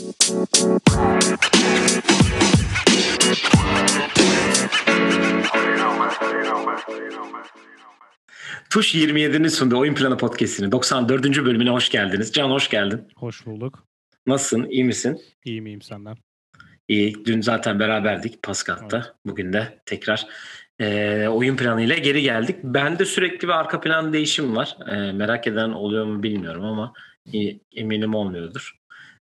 Tuş 27'nin sunduğu Oyun Planı Podcast'inin 94. bölümüne hoş geldiniz. Can hoş geldin. Hoş bulduk. Nasılsın? İyi misin? İyi miyim senden? İyi. Dün zaten beraberdik Paskat'ta. Evet. Bugün de tekrar e, oyun planıyla geri geldik. Bende sürekli bir arka plan değişim var. E, merak eden oluyor mu bilmiyorum ama eminim olmuyordur.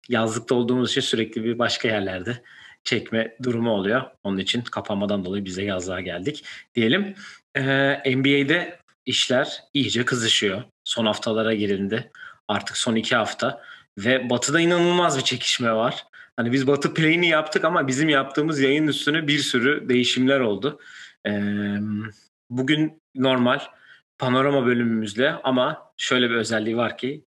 Yazlıkta olduğumuz için sürekli bir başka yerlerde çekme durumu oluyor. Onun için kapanmadan dolayı bize yazlığa geldik diyelim. Ee, NBA'de işler iyice kızışıyor. Son haftalara girildi. Artık son iki hafta. Ve Batı'da inanılmaz bir çekişme var. Hani biz Batı play'ini yaptık ama bizim yaptığımız yayın üstüne bir sürü değişimler oldu. Ee, bugün normal panorama bölümümüzle ama şöyle bir özelliği var ki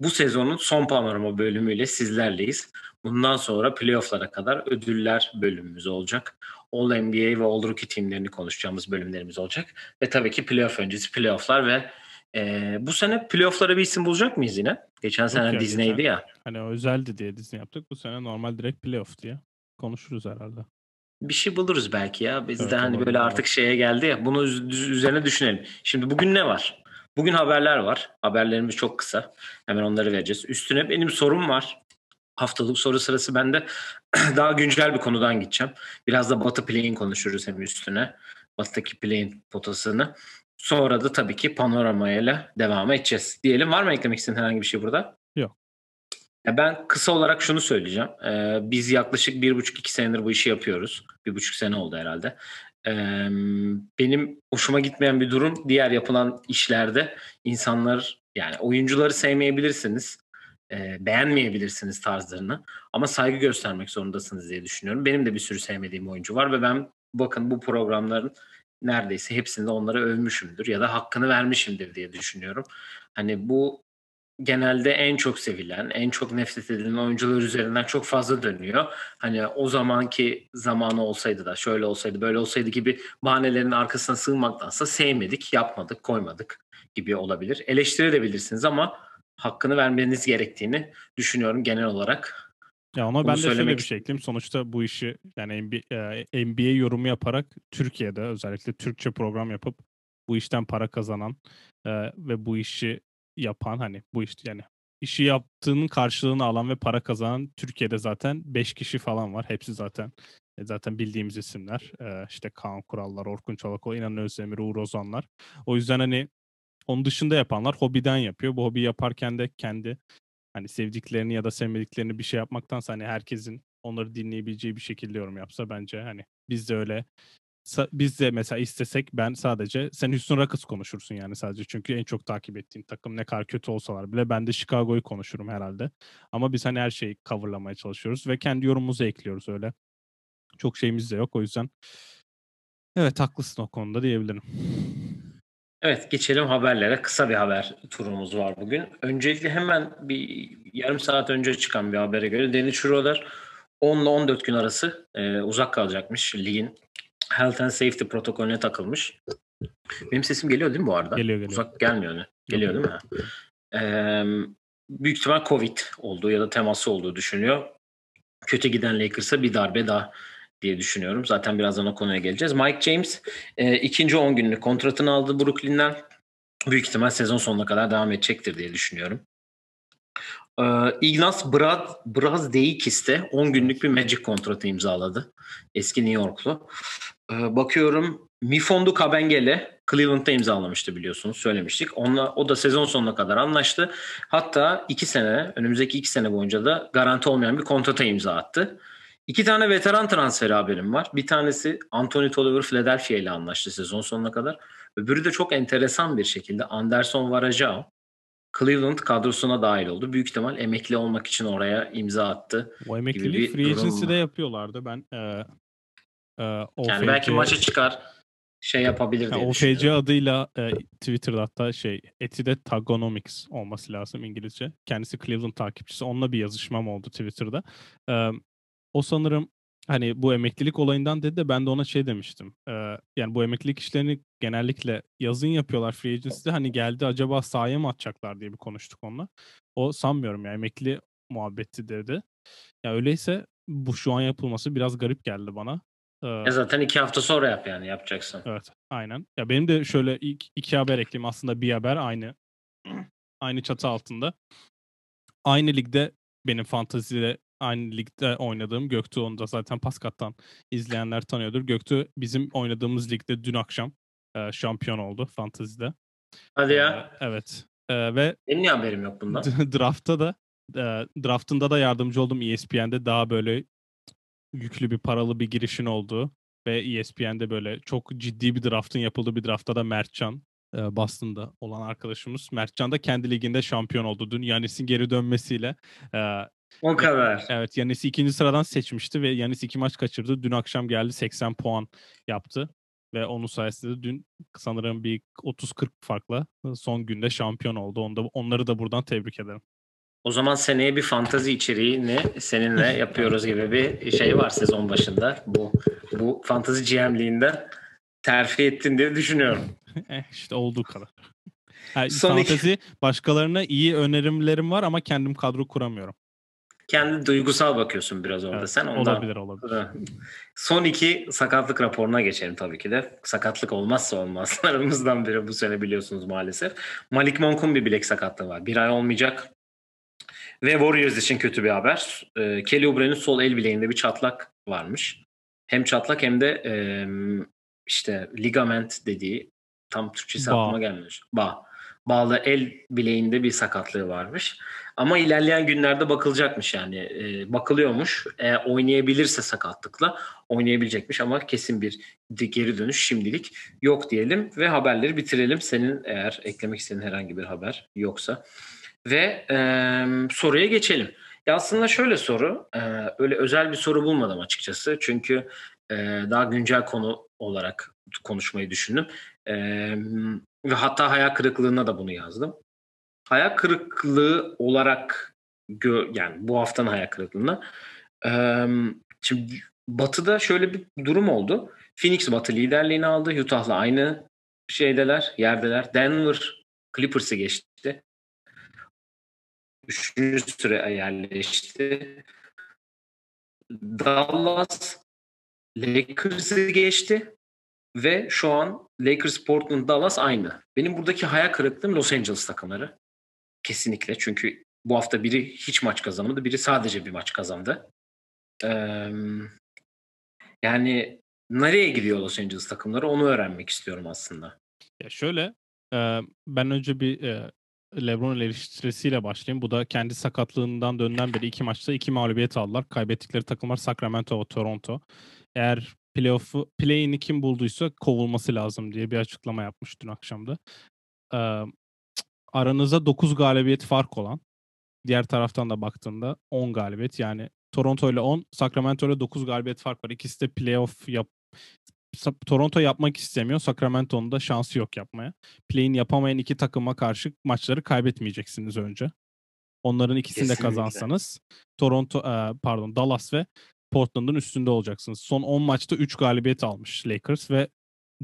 bu sezonun son panorama bölümüyle sizlerleyiz. Bundan sonra playofflara kadar ödüller bölümümüz olacak. All NBA ve All Rookie teamlerini konuşacağımız bölümlerimiz olacak. Ve tabii ki playoff öncesi playofflar ve e, bu sene playofflara bir isim bulacak mıyız yine? Geçen Yok sene ya, Disney'di geçen, ya. Hani özeldi diye Disney yaptık. Bu sene normal direkt playoff diye konuşuruz herhalde. Bir şey buluruz belki ya. Biz evet, de hani böyle artık şeye geldi ya. Bunu üzerine düşünelim. Şimdi bugün ne var? Bugün haberler var. Haberlerimiz çok kısa. Hemen onları vereceğiz. Üstüne benim sorum var. Haftalık soru sırası bende daha güncel bir konudan gideceğim. Biraz da Batı Play'in konuşuruz hem üstüne. Batı'daki Play'in potasını. Sonra da tabii ki panoramayla devam edeceğiz. Diyelim var mı eklemek istediğin herhangi bir şey burada? Yok. Ya ben kısa olarak şunu söyleyeceğim. Ee, biz yaklaşık bir buçuk iki senedir bu işi yapıyoruz. Bir buçuk sene oldu herhalde. Benim hoşuma gitmeyen bir durum diğer yapılan işlerde insanlar yani oyuncuları sevmeyebilirsiniz beğenmeyebilirsiniz tarzlarını ama saygı göstermek zorundasınız diye düşünüyorum. Benim de bir sürü sevmediğim oyuncu var ve ben bakın bu programların neredeyse hepsinde onlara övmüşümdür ya da hakkını vermişimdir diye düşünüyorum. Hani bu genelde en çok sevilen, en çok nefret edilen oyuncular üzerinden çok fazla dönüyor. Hani o zamanki zamanı olsaydı da şöyle olsaydı böyle olsaydı gibi bahanelerin arkasına sığmaktansa sevmedik, yapmadık, koymadık gibi olabilir. Eleştirebilirsiniz ama hakkını vermeniz gerektiğini düşünüyorum genel olarak. Ya ona Bunu ben de söylemek... şöyle bir şey ekleyeyim. Sonuçta bu işi yani NBA, NBA yorumu yaparak Türkiye'de özellikle Türkçe program yapıp bu işten para kazanan e, ve bu işi yapan hani bu iş yani işi yaptığının karşılığını alan ve para kazanan Türkiye'de zaten 5 kişi falan var. Hepsi zaten e, zaten bildiğimiz isimler. E, işte Kaan Kurallar, Orkun Çolakoğlu, İnan Özdemir, Uğur Ozanlar. O yüzden hani onun dışında yapanlar hobiden yapıyor. Bu hobi yaparken de kendi hani sevdiklerini ya da sevmediklerini bir şey yapmaktansa hani herkesin onları dinleyebileceği bir şekilde yorum yapsa bence hani biz de öyle biz de mesela istesek ben sadece sen Houston Rockets konuşursun yani sadece çünkü en çok takip ettiğin takım ne kadar kötü olsalar bile ben de Chicago'yu konuşurum herhalde. Ama biz hani her şeyi coverlamaya çalışıyoruz ve kendi yorumumuzu ekliyoruz öyle. Çok şeyimiz de yok o yüzden evet haklısın o konuda diyebilirim. Evet geçelim haberlere. Kısa bir haber turumuz var bugün. Öncelikle hemen bir yarım saat önce çıkan bir habere göre Dennis Schroeder 10 ile 14 gün arası e, uzak kalacakmış ligin health and safety protokolüne takılmış. Benim sesim geliyor değil mi bu arada? Geliyor geliyor. Uzak gelmiyor ne? Geliyor değil mi? Ee, büyük ihtimal Covid olduğu ya da teması olduğu düşünüyor. Kötü giden Lakers'a bir darbe daha diye düşünüyorum. Zaten birazdan o konuya geleceğiz. Mike James e, ikinci 10 günlük kontratını aldı Brooklyn'den. Büyük ihtimal sezon sonuna kadar devam edecektir diye düşünüyorum. E, Ignaz Brad, Brazdeikis de 10 günlük bir Magic kontratı imzaladı. Eski New Yorklu. E, bakıyorum Mifondu Kabengele Cleveland'da imzalamıştı biliyorsunuz söylemiştik. Onunla, o da sezon sonuna kadar anlaştı. Hatta iki sene önümüzdeki iki sene boyunca da garanti olmayan bir kontrata imza attı. İki tane veteran transferi haberim var. Bir tanesi Anthony Tolliver Philadelphia ile anlaştı sezon sonuna kadar. Öbürü de çok enteresan bir şekilde Anderson Varejao Cleveland kadrosuna dahil oldu. Büyük ihtimal emekli olmak için oraya imza attı. O emekliliği free agency'de yapıyorlardı. Ben e, e, OFC... Yani belki maça çıkar şey yapabilir diye yani OFC adıyla e, Twitter'da hatta şey Etide Tagonomics olması lazım İngilizce. Kendisi Cleveland takipçisi. Onunla bir yazışmam oldu Twitter'da. E, o sanırım hani bu emeklilik olayından dedi de ben de ona şey demiştim. Ee, yani bu emeklilik işlerini genellikle yazın yapıyorlar free agency'de. Hani geldi acaba sahaya mı atacaklar diye bir konuştuk onunla. O sanmıyorum ya emekli muhabbeti dedi. Ya öyleyse bu şu an yapılması biraz garip geldi bana. Ee, zaten iki hafta sonra yap yani yapacaksın. Evet aynen. Ya benim de şöyle ilk iki haber ekleyeyim aslında bir haber aynı aynı çatı altında. Aynı ligde benim fantazide aynı ligde oynadığım Göktuğ onu da zaten Paskat'tan izleyenler tanıyordur. Göktuğ bizim oynadığımız ligde dün akşam e, şampiyon oldu fantazide. Hadi ya. E, evet. E, ve benim niye haberim yok bundan? Draft'ta da e, draftında da yardımcı oldum ESPN'de daha böyle yüklü bir paralı bir girişin olduğu ve ESPN'de böyle çok ciddi bir draftın yapıldığı bir draftta da Mertcan e, Boston'da olan arkadaşımız. Mertcan da kendi liginde şampiyon oldu dün. Yanis'in geri dönmesiyle. E, o kadar. Evet Yanis'i ikinci sıradan seçmişti ve Yanis iki maç kaçırdı. Dün akşam geldi 80 puan yaptı. Ve onun sayesinde de dün sanırım bir 30-40 farkla son günde şampiyon oldu. Onu da, onları da buradan tebrik ederim. O zaman seneye bir fantazi içeriğini seninle yapıyoruz gibi bir şey var sezon başında. Bu bu fantazi GM'liğinde terfi ettin diye düşünüyorum. eh, işte olduğu kadar. Yani Son fantezi iki... başkalarına iyi önerimlerim var ama kendim kadro kuramıyorum. Kendi duygusal bakıyorsun biraz orada. Evet, Sen ondan... Olabilir olabilir. Son iki sakatlık raporuna geçelim tabii ki de. Sakatlık olmazsa olmazlarımızdan biri bu sene biliyorsunuz maalesef. Malik Monk'un bir bilek sakatlığı var. Bir ay olmayacak. Ve Warriors için kötü bir haber. Ee, Kelly Oubre'nin sol el bileğinde bir çatlak varmış. Hem çatlak hem de e, işte ligament dediği tam Türkçesi Bağ. aklıma gelmiyor. Bağ. Bağlı el bileğinde bir sakatlığı varmış. Ama ilerleyen günlerde bakılacakmış yani. E, bakılıyormuş. E, oynayabilirse sakatlıkla oynayabilecekmiş ama kesin bir geri dönüş şimdilik yok diyelim ve haberleri bitirelim. Senin eğer eklemek istediğin herhangi bir haber yoksa. Ve e, soruya geçelim. Ya aslında şöyle soru, e, öyle özel bir soru bulmadım açıkçası. Çünkü e, daha güncel konu olarak konuşmayı düşündüm. E, ve hatta hayal kırıklığına da bunu yazdım. Hayal kırıklığı olarak gö yani bu haftanın hayal kırıklığına. E, şimdi Batı'da şöyle bir durum oldu. Phoenix Batı liderliğini aldı. Utah'la aynı şeydeler, yerdeler. Denver Clippers'ı geçti. Üçüncü sıra yerleşti. Dallas Lakers'ı geçti ve şu an Lakers, Portland, Dallas aynı. Benim buradaki hayal kırıklığım Los Angeles takımları. Kesinlikle. Çünkü bu hafta biri hiç maç kazanmadı, biri sadece bir maç kazandı. Ee, yani nereye gidiyor Los Angeles takımları onu öğrenmek istiyorum aslında. Ya şöyle, ben önce bir LeBron eleştirisiyle başlayayım. Bu da kendi sakatlığından dönden beri iki maçta iki mağlubiyet aldılar. Kaybettikleri takımlar Sacramento ve Toronto. Eğer playoff'u play'ini kim bulduysa kovulması lazım diye bir açıklama yapmış dün akşamda. Ee, aranızda 9 galibiyet fark olan diğer taraftan da baktığında 10 galibiyet yani Toronto ile 10, Sacramento ile 9 galibiyet fark var. İkisi de playoff yap Toronto yapmak istemiyor. Sacramento'nun da şansı yok yapmaya. Play'in yapamayan iki takıma karşı maçları kaybetmeyeceksiniz önce. Onların ikisini Kesinlikle. de kazansanız Toronto pardon Dallas ve Portland'ın üstünde olacaksınız. Son 10 maçta 3 galibiyet almış Lakers ve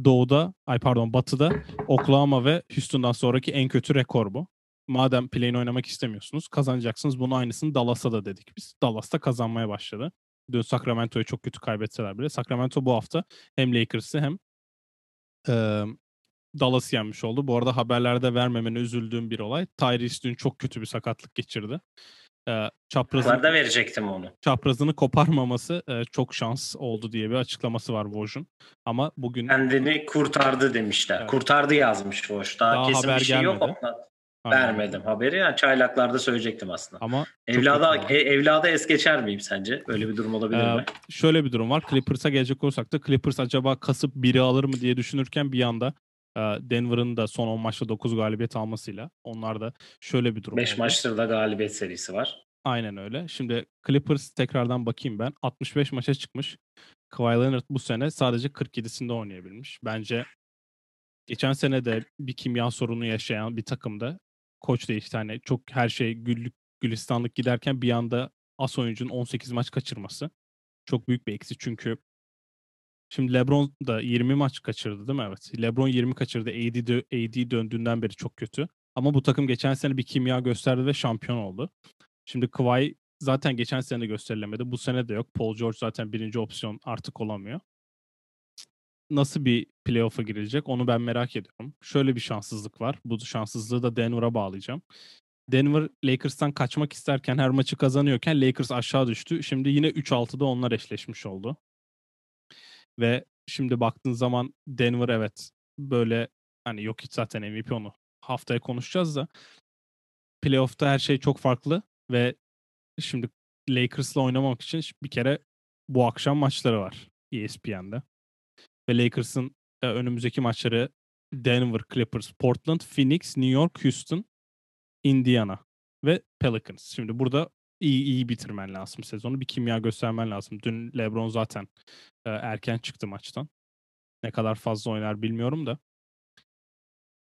Doğu'da, ay pardon Batı'da Oklahoma ve Houston'dan sonraki en kötü rekor bu. Madem play'in oynamak istemiyorsunuz kazanacaksınız. Bunun aynısını Dallas'a da dedik biz. Dallas'ta kazanmaya başladı. Dün Sacramento'yu çok kötü kaybetseler bile. Sacramento bu hafta hem Lakers'ı hem e, Dallas'ı yenmiş oldu. Bu arada haberlerde vermemene üzüldüğüm bir olay. Tyrese dün çok kötü bir sakatlık geçirdi. E, çaprazını, da verecektim onu. Çaprazını koparmaması e, çok şans oldu diye bir açıklaması var Woj'un. Ama bugün... Kendini kurtardı demişler. Evet. Kurtardı yazmış Woj. Daha, Daha kesin haber bir şey gelmedi. yok. Ondan. Vermedim haberi. Yani çaylaklarda söyleyecektim aslında. Ama evlada e, evlada es geçer miyim sence? Öyle bir durum olabilir ee, mi? Şöyle bir durum var. Clippers'a gelecek olursak da Clippers acaba kasıp biri alır mı diye düşünürken bir anda e, Denver'ın da son 10 maçta 9 galibiyet almasıyla onlar da şöyle bir durum 5 maçtır da galibiyet serisi var. Aynen öyle. Şimdi Clippers tekrardan bakayım ben. 65 maça çıkmış. Kawhi Leonard bu sene sadece 47'sinde oynayabilmiş. Bence geçen sene de bir kimya sorunu yaşayan bir takımda koç değişti. Hani çok her şey güllük gülistanlık giderken bir anda as oyuncunun 18 maç kaçırması çok büyük bir eksi. Çünkü şimdi LeBron da 20 maç kaçırdı değil mi? Evet. LeBron 20 kaçırdı. AD, dö AD döndüğünden beri çok kötü. Ama bu takım geçen sene bir kimya gösterdi ve şampiyon oldu. Şimdi Kawhi zaten geçen sene de gösterilemedi. Bu sene de yok. Paul George zaten birinci opsiyon artık olamıyor. Nasıl bir playoff'a girilecek onu ben merak ediyorum. Şöyle bir şanssızlık var. Bu şanssızlığı da Denver'a bağlayacağım. Denver Lakers'tan kaçmak isterken her maçı kazanıyorken Lakers aşağı düştü. Şimdi yine 3-6'da onlar eşleşmiş oldu. Ve şimdi baktığın zaman Denver evet böyle hani yok hiç zaten MVP onu haftaya konuşacağız da playoff'ta her şey çok farklı ve şimdi Lakers'la oynamak için bir kere bu akşam maçları var ESPN'de. Ve Lakers'ın e, önümüzdeki maçları Denver, Clippers, Portland, Phoenix, New York, Houston, Indiana ve Pelicans. Şimdi burada iyi iyi bitirmen lazım sezonu. Bir kimya göstermen lazım. Dün LeBron zaten e, erken çıktı maçtan. Ne kadar fazla oynar bilmiyorum da.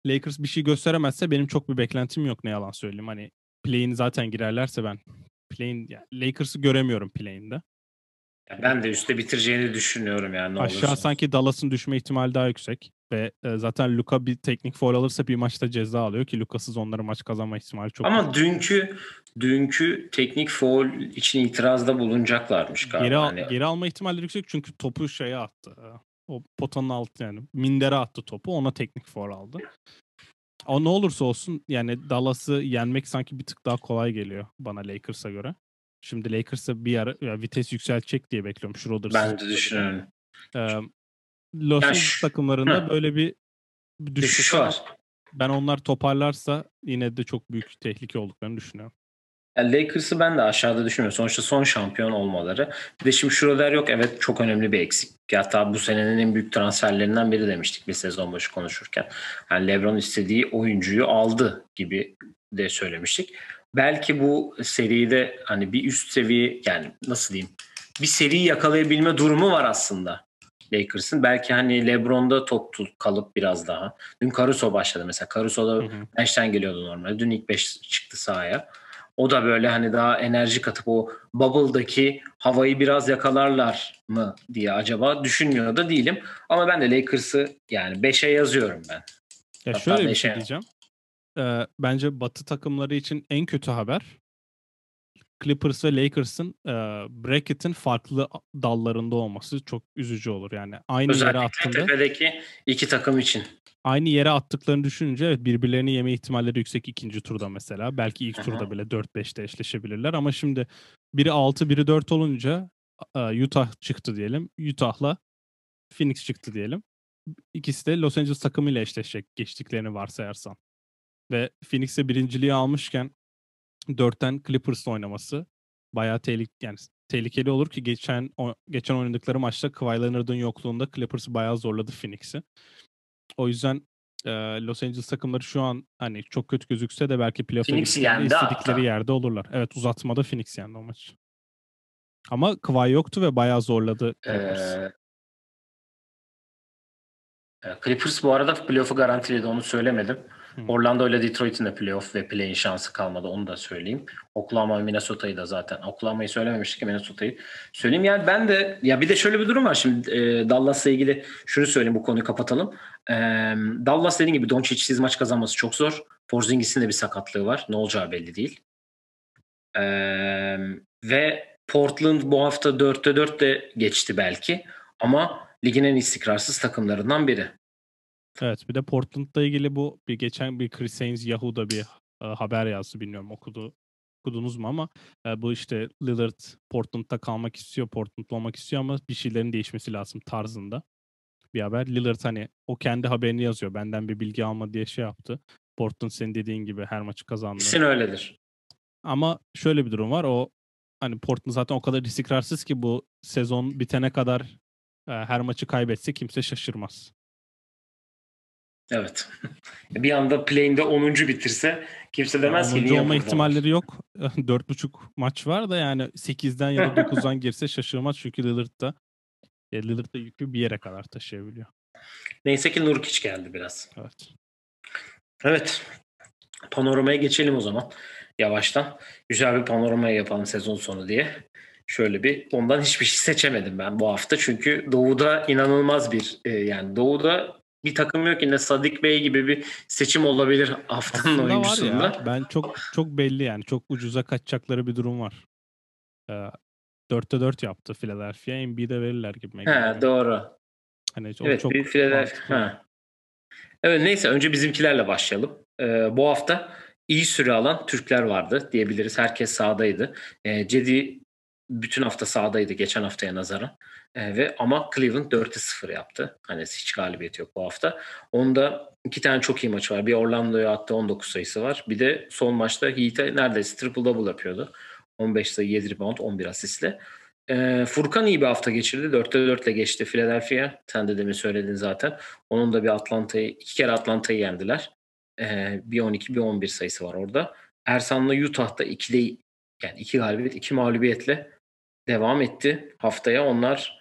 Lakers bir şey gösteremezse benim çok bir beklentim yok ne yalan söyleyeyim. Hani play'in zaten girerlerse ben play'in yani Lakers'ı göremiyorum play'inde. Ben de üstte bitireceğini düşünüyorum yani ne Aşağı olursa. sanki Dallas'ın düşme ihtimali daha yüksek. Ve e, zaten Luka bir teknik foul alırsa bir maçta ceza alıyor ki Luka'sız onları maç kazanma ihtimali çok Ama dünkü dünkü teknik foul için itirazda bulunacaklarmış galiba. Geri, al- Hani geri alma ihtimali yüksek çünkü topu şeye attı. e, O potanın altı yani mindere attı topu ona teknik foul aldı. O ne olursa olsun yani Dallas'ı yenmek sanki bir tık daha kolay geliyor bana Lakers'a göre. Şimdi Lakers'a bir ara ya vites yükseltecek diye bekliyorum Schroeder'sız. ben de düşünüyorum. Ee, Los Angeles takımlarında Hı. böyle bir, bir düşüş Düşüş var. var. Ben onlar toparlarsa yine de çok büyük tehlike olduklarını düşünüyorum. Yani Lakers'ı ben de aşağıda düşünmüyorum. Sonuçta son şampiyon olmaları. Bir de şimdi Schroeder yok. Evet çok önemli bir eksik. Hatta bu senenin en büyük transferlerinden biri demiştik bir sezon başı konuşurken. Yani LeBron istediği oyuncuyu aldı gibi de söylemiştik. Belki bu seride hani bir üst seviye yani nasıl diyeyim bir seriyi yakalayabilme durumu var aslında Lakers'ın. Belki hani LeBron'da top tut, kalıp biraz daha. Dün Caruso başladı mesela. Caruso da bench'ten geliyordu normalde. Dün ilk 5 çıktı sahaya. O da böyle hani daha enerji katıp o bubble'daki havayı biraz yakalarlar mı diye acaba düşünmüyor da değilim. Ama ben de Lakers'ı yani 5'e yazıyorum ben. Ya Hatta şöyle bir şey diyeceğim. Ee, bence Batı takımları için en kötü haber Clippers ve Lakers'ın e, bracket'in farklı dallarında olması çok üzücü olur. Yani aynı yere Özellikle attığında tepedeki iki takım için. aynı yere attıklarını düşününce evet birbirlerini yeme ihtimalleri yüksek ikinci turda mesela. Belki ilk turda bile 4-5'te eşleşebilirler ama şimdi biri 6 biri 4 olunca e, Utah çıktı diyelim. Utah'la Phoenix çıktı diyelim. İkisi de Los Angeles takımıyla eşleşecek geçtiklerini varsayarsan. Ve Phoenix'e birinciliği almışken 4'ten Clippers'la oynaması bayağı tehlik yani tehlikeli olur ki geçen o- geçen oynadıkları maçta Kawhi Leonard'ın yokluğunda Clippers bayağı zorladı Phoenix'i. O yüzden e, Los Angeles takımları şu an hani çok kötü gözükse de belki yendi istedikleri hatta. yerde olurlar. Evet uzatmada Phoenix yendi o maç. Ama Kawhi yoktu ve bayağı zorladı Clippers. Ee, Clippers bu arada playoff'u garantiledi onu söylemedim. Hı. Orlando ile Detroit'in de playoff ve play-in şansı kalmadı onu da söyleyeyim. Oklahoma Minnesota'yı da zaten Oklahoma'yı söylememiştik ki Minnesota'yı söyleyeyim. Yani ben de ya bir de şöyle bir durum var şimdi e, Dallas'la ilgili şunu söyleyeyim bu konuyu kapatalım. E, Dallas dediğim gibi Doncic'siz maç kazanması çok zor. Porzingis'in de bir sakatlığı var. Ne olacağı belli değil. E, ve Portland bu hafta 4'te 4 de geçti belki. Ama ligin en istikrarsız takımlarından biri. Evet bir de Portland'la ilgili bu bir geçen bir Chris Haynes Yahoo'da bir e, haber yazdı bilmiyorum okudu okudunuz mu ama e, bu işte Lillard Portland'da kalmak istiyor, Portland'da olmak istiyor ama bir şeylerin değişmesi lazım tarzında bir haber. Lillard hani o kendi haberini yazıyor. Benden bir bilgi alma diye şey yaptı. Portland senin dediğin gibi her maçı kazandı. Kesin öyledir. Ama şöyle bir durum var. O hani Portland zaten o kadar istikrarsız ki bu sezon bitene kadar e, her maçı kaybetse kimse şaşırmaz. Evet. bir anda play'inde 10. bitirse kimse demez ki 10. niye olma ihtimalleri yok. 4.5 maç var da yani 8'den ya da 9'dan girse şaşırmaz çünkü Lillard da ya Lillard da yükü bir yere kadar taşıyabiliyor. Neyse ki Nurkic geldi biraz. Evet. Evet. Panoramaya geçelim o zaman. Yavaştan. Güzel bir panoramaya yapalım sezon sonu diye. Şöyle bir ondan hiçbir şey seçemedim ben bu hafta. Çünkü Doğu'da inanılmaz bir e, yani Doğu'da bir takım yok yine Sadik Bey gibi bir seçim olabilir haftanın Aslında var oyuncusunda. ya ben çok çok belli yani çok ucuza kaçacakları bir durum var. e, 4'te 4 yaptı Philadelphia. Embiid'e verirler gibi. He, doğru. Hani evet, çok bir Philadelphia. Evet neyse önce bizimkilerle başlayalım. Ee, bu hafta iyi süre alan Türkler vardı diyebiliriz. Herkes sahadaydı. Ee, Cedi bütün hafta sahadaydı geçen haftaya nazaran. Ee, ve ama Cleveland 4'e 0 yaptı. Hani hiç galibiyet yok bu hafta. Onda iki tane çok iyi maç var. Bir Orlando'ya attı 19 sayısı var. Bir de son maçta Heat'e neredeyse triple double yapıyordu. 15 sayı 7 rebound 11 asistle. Ee, Furkan iyi bir hafta geçirdi. 4'te 4 ile geçti Philadelphia. Sen de demin söyledin zaten. Onun da bir Atlanta'yı, iki kere Atlanta'yı yendiler. Ee, bir 12 bir 11 sayısı var orada. Ersan'la Utah'ta ikili yani iki galibiyet, iki mağlubiyetle devam etti haftaya. Onlar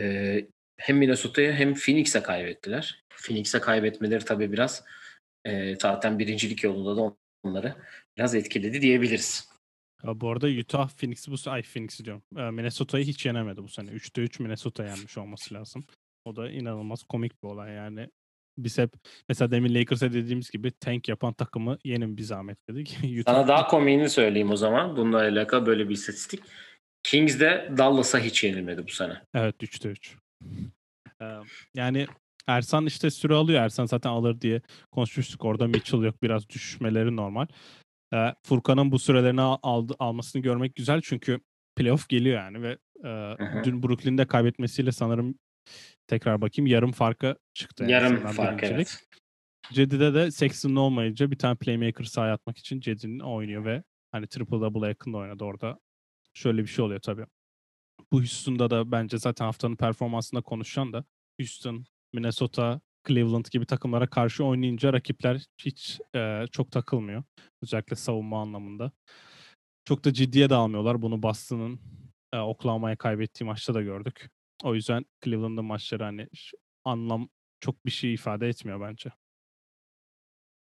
e, hem Minnesota'ya hem Phoenix'e kaybettiler. Phoenix'e kaybetmeleri tabii biraz e, zaten birincilik yolunda da onları biraz etkiledi diyebiliriz. Ya bu arada Utah Phoenix bu ay Phoenix diyorum. Minnesota'yı hiç yenemedi bu sene. 3'te 3 Minnesota yenmiş olması lazım. O da inanılmaz komik bir olay yani. Biz hep mesela demin Lakers'a dediğimiz gibi tank yapan takımı yenin bir zahmet dedik. Utah... Sana daha komiğini söyleyeyim o zaman. Bununla alakalı böyle bir istatistik. Kings de Dallas'a hiç yenilmedi bu sene. Evet 3'te 3. Yani Ersan işte süre alıyor. Ersan zaten alır diye konuşmuştuk. Orada Mitchell yok. Biraz düşmeleri normal. Furkan'ın bu sürelerini aldı, almasını görmek güzel çünkü playoff geliyor yani ve e, dün Brooklyn'de kaybetmesiyle sanırım tekrar bakayım yarım farka çıktı. Yani yarım fark evet. Cedi'de de Sexton olmayınca bir tane playmaker sahaya atmak için Cedi'nin oynuyor ve hani triple double'a yakın da oynadı orada. Şöyle bir şey oluyor tabii. Bu Houston'da da bence zaten haftanın performansında konuşan da Houston, Minnesota, Cleveland gibi takımlara karşı oynayınca rakipler hiç e, çok takılmıyor. Özellikle savunma anlamında. Çok da ciddiye de almıyorlar. Bunu Boston'ın e, Oklahoma'ya kaybettiği maçta da gördük. O yüzden Cleveland'ın maçları hani anlam çok bir şey ifade etmiyor bence.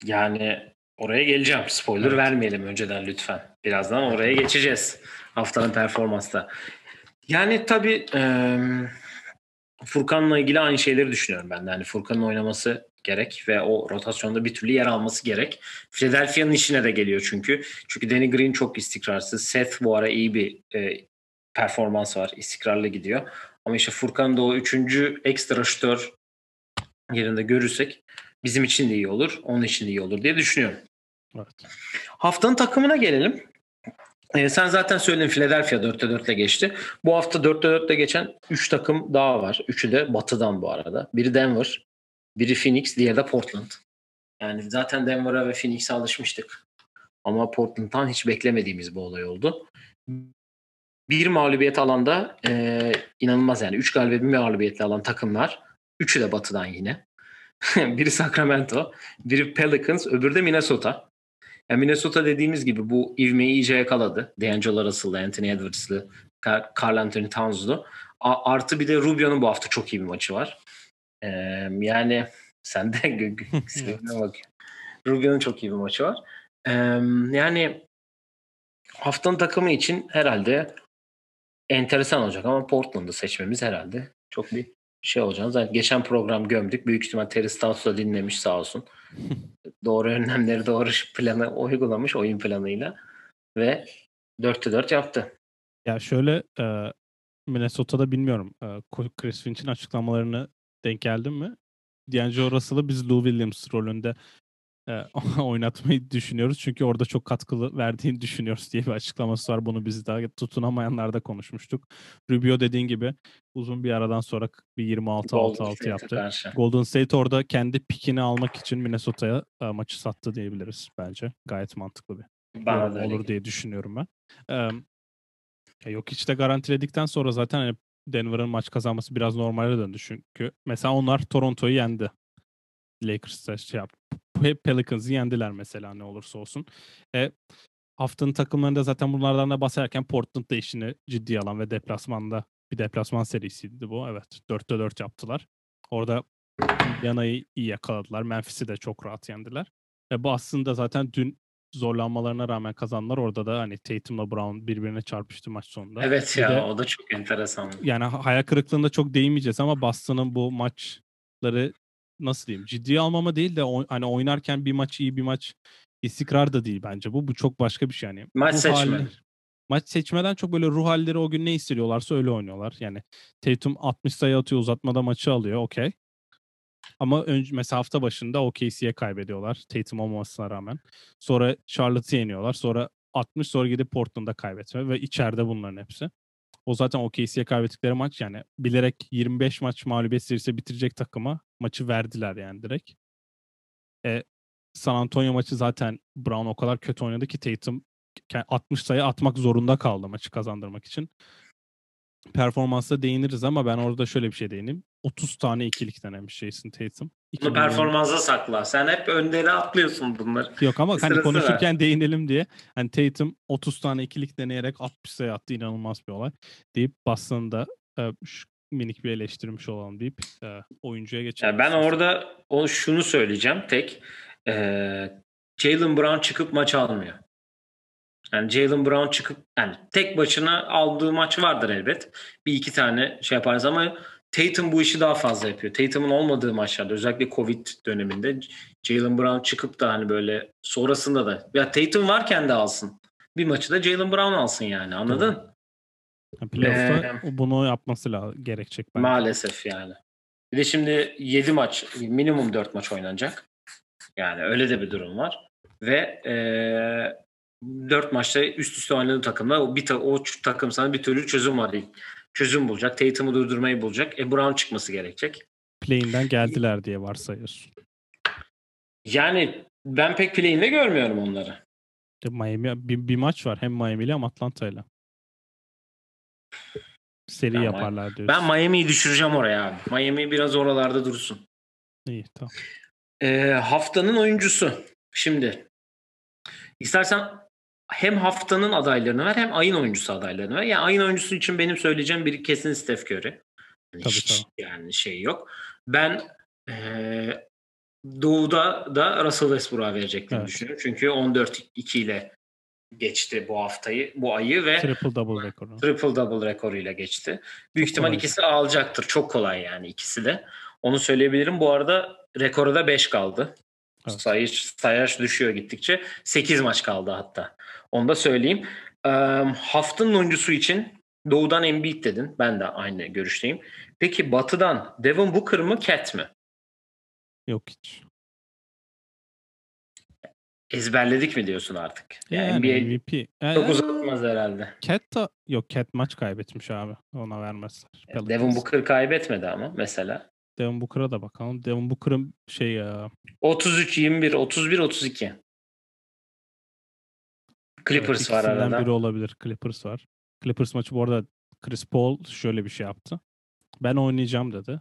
Yani oraya geleceğim. Spoiler evet. vermeyelim önceden lütfen. Birazdan oraya geçeceğiz. Haftanın performansta. Yani tabii e, Furkan'la ilgili aynı şeyleri düşünüyorum ben de. Yani Furkan'ın oynaması gerek ve o rotasyonda bir türlü yer alması gerek. Philadelphia'nın işine de geliyor çünkü. Çünkü Danny Green çok istikrarsız. Seth bu ara iyi bir e, performans var. İstikrarlı gidiyor. Ama işte Furkan da o üçüncü ekstra şutör yerinde görürsek bizim için de iyi olur. Onun için de iyi olur diye düşünüyorum. Evet. Haftanın takımına gelelim. E, sen zaten söyledin Philadelphia 4'te 4 ile geçti. Bu hafta 4'te 4 ile geçen 3 takım daha var. Üçü de batıdan bu arada. Biri Denver, biri Phoenix, diğeri de Portland. Yani zaten Denver'a ve Phoenix'e alışmıştık. Ama Portland'dan hiç beklemediğimiz bir olay oldu. Bir mağlubiyet alanda e, inanılmaz yani. Üç galibiyet bir mağlubiyetle alan takımlar. Üçü de batıdan yine. biri Sacramento, biri Pelicans, öbürü de Minnesota. Yani Minnesota dediğimiz gibi bu ivmeyi iyice yakaladı. D'Angelo Russell'lı, Anthony Edwards'lı, Carl Anthony Towns'lu. Artı bir de Rubio'nun bu hafta çok iyi bir maçı var. Ee, yani sen de bak. Rubio'nun çok iyi bir maçı var. Ee, yani haftanın takımı için herhalde enteresan olacak ama Portland'ı seçmemiz herhalde çok bir şey olacağını zaten geçen program gömdük. Büyük ihtimal Terry Stotts da dinlemiş sağ olsun. doğru önlemleri doğru planı uygulamış oyun planıyla ve 4'te 4 yaptı. Ya şöyle e, Minnesota'da bilmiyorum e, Chris Finch'in açıklamalarını denk geldin mi? D'Angelo Russell'ı biz Lou Williams rolünde e, oynatmayı düşünüyoruz. Çünkü orada çok katkılı verdiğini düşünüyoruz diye bir açıklaması var. Bunu biz daha tutunamayanlarda konuşmuştuk. Rubio dediğin gibi uzun bir aradan sonra bir 26-6-6 yaptı. Karşı. Golden State orada kendi pikini almak için Minnesota'ya e, maçı sattı diyebiliriz bence. Gayet mantıklı bir Bana olur diye düşünüyorum ben. E, yok hiç de garantiledikten sonra zaten hani Denver'ın maç kazanması biraz normale döndü çünkü. Mesela onlar Toronto'yu yendi. Lakers'ta şey yap. Pelicans'ı yendiler mesela ne olursa olsun. E, haftanın takımlarında zaten bunlardan da bahsederken Portland da işini ciddi alan ve deplasmanda bir deplasman serisiydi bu. Evet 4'te 4 yaptılar. Orada Yana'yı iyi yakaladılar. Memphis'i de çok rahat yendiler. Ve bu aslında zaten dün zorlanmalarına rağmen kazandılar. Orada da hani Tatum'la Brown birbirine çarpıştı maç sonunda. Evet ya de, o da çok enteresan. Yani hayal kırıklığında çok değinmeyeceğiz ama Boston'ın bu maçları nasıl diyeyim ciddiye almama değil de o, hani oynarken bir maç iyi bir maç istikrar da değil bence bu. Bu çok başka bir şey yani. Maç seçme. Hali, maç seçmeden çok böyle ruh halleri o gün ne hissediyorlarsa öyle oynuyorlar. Yani Tatum 60 sayı atıyor uzatmada maçı alıyor okey. Ama önce mesela hafta başında OKC'ye kaybediyorlar Tatum olmamasına rağmen. Sonra Charlotte'ı yeniyorlar. Sonra 60 sonra gidip Portland'a kaybetme ve içeride bunların hepsi. O zaten OKC'ye kaybettikleri maç yani bilerek 25 maç mağlubiyet serisi bitirecek takıma maçı verdiler yani direkt. E, San Antonio maçı zaten Brown o kadar kötü oynadı ki Tatum 60 sayı atmak zorunda kaldı maçı kazandırmak için. Performansa değiniriz ama ben orada şöyle bir şey değineyim. 30 tane ikilik denemiş Jason Tatum. Bunu performansa sakla. Sen hep önderi atlıyorsun bunları. Yok ama hani konuşurken ver. değinelim diye. Hani Tatum 30 tane ikilik deneyerek 60 sayı attı inanılmaz bir olay. Deyip Boston'da e, şu minik bir eleştirmiş olalım deyip e, oyuncuya geçelim. Yani ben orada o şunu söyleyeceğim tek. E, Jalen Brown çıkıp maç almıyor. Yani Jalen Brown çıkıp yani tek başına aldığı maç vardır elbet. Bir iki tane şey yaparız ama Tatum bu işi daha fazla yapıyor. Tatum'un olmadığı maçlarda özellikle Covid döneminde Jalen Brown çıkıp da hani böyle sonrasında da ya Tatum varken de alsın. Bir maçı da Jalen Brown alsın yani anladın? Playoff'ta ee, bunu yapması lazım, gerekecek bence. Maalesef yani. Bir de şimdi 7 maç, minimum 4 maç oynanacak. Yani öyle de bir durum var. Ve e, 4 maçta üst üste oynadığı takımda bir ta- o takım sana bir türlü çözüm var değil. Çözüm bulacak. Tatum'u durdurmayı bulacak. E Brown çıkması gerekecek. Play'inden geldiler diye varsayıyorsun. Yani ben pek play'inde görmüyorum onları. Miami bir, bir maç var hem Miami ile hem Atlanta ile. Seri ben yaparlar diyorsun. Ben Miami'yi düşüreceğim oraya abi. Miami biraz oralarda dursun. İyi tamam. Ee, haftanın oyuncusu. Şimdi istersen hem haftanın adaylarını ver hem ayın oyuncusu adaylarını ver. Yani ayın oyuncusu için benim söyleyeceğim bir kesin Steph Curry. Yani tabii, hiç tabii. yani şey yok. Ben ee, Doğu'da da Russell Westbrook'a vereceklerini evet. düşünüyorum. Çünkü 14-2 ile geçti bu haftayı, bu ayı ve triple double rekoru. Triple double rekoruyla geçti. Büyük Çok ihtimal kolay. ikisi alacaktır. Çok kolay yani ikisi de. Onu söyleyebilirim. Bu arada rekoru da 5 kaldı. Evet. Sayış, sayaç düşüyor gittikçe. 8 maç kaldı hatta. Onu da söyleyeyim. Ee, haftanın oyuncusu için Doğu'dan Embiid dedin. Ben de aynı görüşteyim. Peki Batı'dan Devin Booker mı Cat mi? Yok hiç. Ezberledik mi diyorsun artık? Yani, yani NBA MVP. Yani, çok uzatmaz herhalde. Cat da yok Cat maç kaybetmiş abi. Ona vermezler. Yani Devin Booker kaybetmedi ama mesela. Devin Booker'a da bakalım. Devin Booker'ın şey ya. 33 21 31 32. Clippers evet, var arada. biri olabilir. Clippers var. Clippers maçı bu arada Chris Paul şöyle bir şey yaptı. Ben oynayacağım dedi.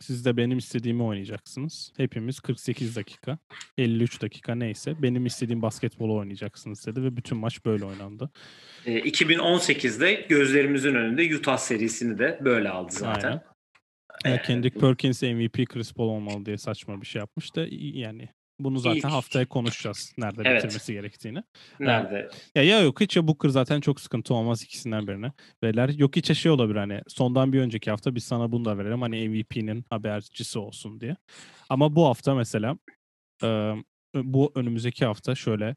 Siz de benim istediğimi oynayacaksınız. Hepimiz 48 dakika, 53 dakika neyse benim istediğim basketbolu oynayacaksınız dedi ve bütün maç böyle oynandı. E, 2018'de gözlerimizin önünde Utah serisini de böyle aldı zaten. Aynen. Yani Kendrick Perkins MVP Chris Paul olmalı diye saçma bir şey yapmış da yani bunu zaten İlk. haftaya konuşacağız. Nerede evet. bitirmesi gerektiğini. Nerede? Yani, ya, ya yok hiç ya Booker zaten çok sıkıntı olmaz ikisinden birine. Beyler yok hiç şey olabilir hani sondan bir önceki hafta biz sana bunu da verelim hani MVP'nin habercisi olsun diye. Ama bu hafta mesela e, bu önümüzdeki hafta şöyle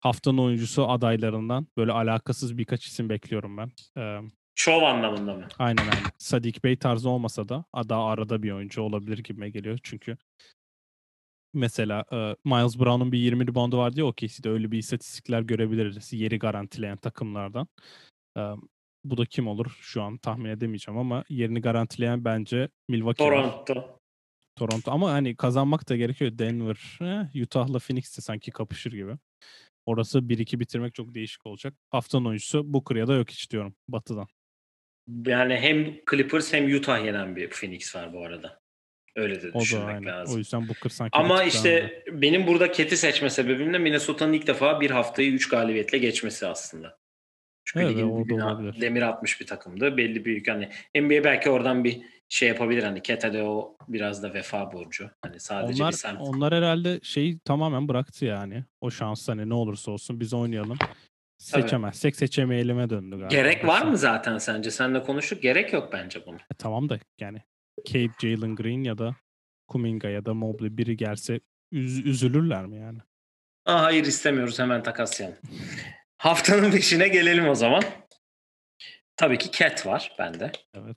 haftanın oyuncusu adaylarından böyle alakasız birkaç isim bekliyorum ben. E, Şov anlamında mı? Aynen aynen. Sadik Bey tarzı olmasa da daha arada bir oyuncu olabilir gibime geliyor. Çünkü mesela e, Miles Brown'un bir 20 reboundu vardı ya OKC'de öyle bir istatistikler görebiliriz yeri garantileyen takımlardan. E, bu da kim olur şu an tahmin edemeyeceğim ama yerini garantileyen bence Milwaukee Toronto. Var. Toronto ama hani kazanmak da gerekiyor. Denver, eh, Utah'la Phoenix de sanki kapışır gibi. Orası 1-2 bitirmek çok değişik olacak. Haftanın oyuncusu Booker ya da yok hiç diyorum batıdan. Yani hem Clippers hem Utah yenen bir Phoenix var bu arada. Öyle de o düşünmek da, lazım. O yüzden Booker sanki Ama işte da. benim burada Cat'i seçme sebebim de Minnesota'nın ilk defa bir haftayı 3 galibiyetle geçmesi aslında. Çünkü evet, ligin demir atmış bir takımdı. Belli büyük hani NBA belki oradan bir şey yapabilir hani Keta'da o biraz da vefa borcu. Hani sadece onlar, bir semt. Onlar herhalde şeyi tamamen bıraktı yani. O şans hani ne olursa olsun biz oynayalım. Seçemezsek Tabii. seçemeyelim'e döndü galiba. Gerek var mı zaten sence? Senle konuştuk. Gerek yok bence bunu. E, tamam da yani Cape, Jalen Green ya da Kuminga ya da Mobley biri gelse üz- üzülürler mi yani? Aa, hayır istemiyoruz hemen takaslayalım. Haftanın beşine gelelim o zaman. Tabii ki Cat var bende. Evet.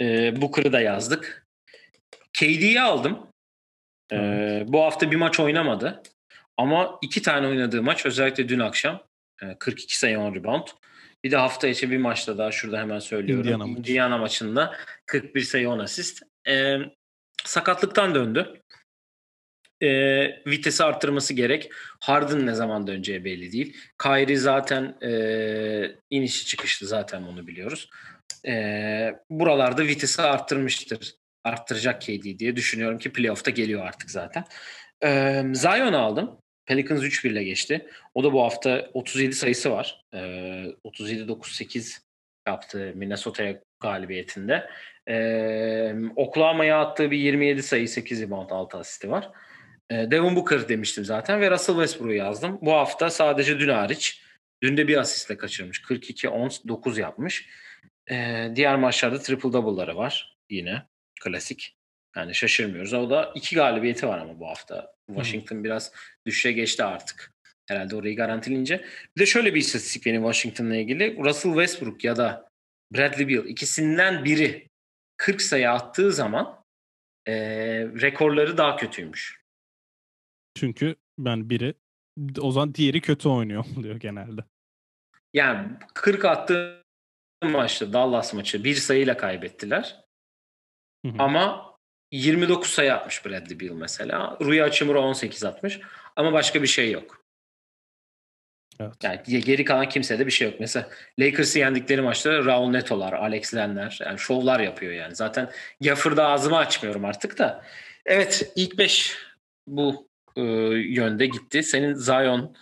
Ee, Booker'ı da yazdık. KD'yi aldım. Ee, bu hafta bir maç oynamadı. Ama iki tane oynadığı maç özellikle dün akşam 42 sayı 10 rebound. Bir de hafta içi bir maçta daha şurada hemen söylüyorum. Indiana, Indiana maçında 41 sayı 10 asist. Ee, sakatlıktan döndü. Ee, vitesi arttırması gerek. Harden ne zaman döneceği belli değil. Kyrie zaten e, inişi çıkıştı zaten onu biliyoruz. Ee, buralarda vitesi arttırmıştır. Arttıracak KD diye düşünüyorum ki playoff'ta geliyor artık zaten. Ee, Zion aldım. Pelicans 3-1 ile geçti. O da bu hafta 37 sayısı var. Ee, 37-9-8 yaptı Minnesota'ya galibiyetinde. Ee, Oklahoma'ya attığı bir 27 sayı 8 rebound 6 asisti var. Ee, Devin Booker demiştim zaten ve Russell Westbrook'u yazdım. Bu hafta sadece dün hariç. Dün de bir asistle kaçırmış. 42-10-9 yapmış. Ee, diğer maçlarda triple double'ları var yine. Klasik. Yani şaşırmıyoruz. O da iki galibiyeti var ama bu hafta. Washington Hı. biraz düşüşe geçti artık. Herhalde orayı garantileyince. Bir de şöyle bir istatistik benim Washington'la ilgili. Russell Westbrook ya da Bradley Beal ikisinden biri 40 sayı attığı zaman e, rekorları daha kötüymüş. Çünkü ben biri o zaman diğeri kötü oynuyor diyor genelde. Yani 40 attığı maçta Dallas maçı bir sayıyla kaybettiler. Hı hı. Ama 29 sayı atmış Bradley Beal mesela. Rui Hachimura 18 atmış. Ama başka bir şey yok. Evet. Yani geri kalan kimsede bir şey yok. Mesela Lakers'ı yendikleri maçta Raul Neto'lar, Alex Len'ler yani şovlar yapıyor yani. Zaten Gafford'da ağzımı açmıyorum artık da. Evet ilk 5 bu e, yönde gitti. Senin Zion,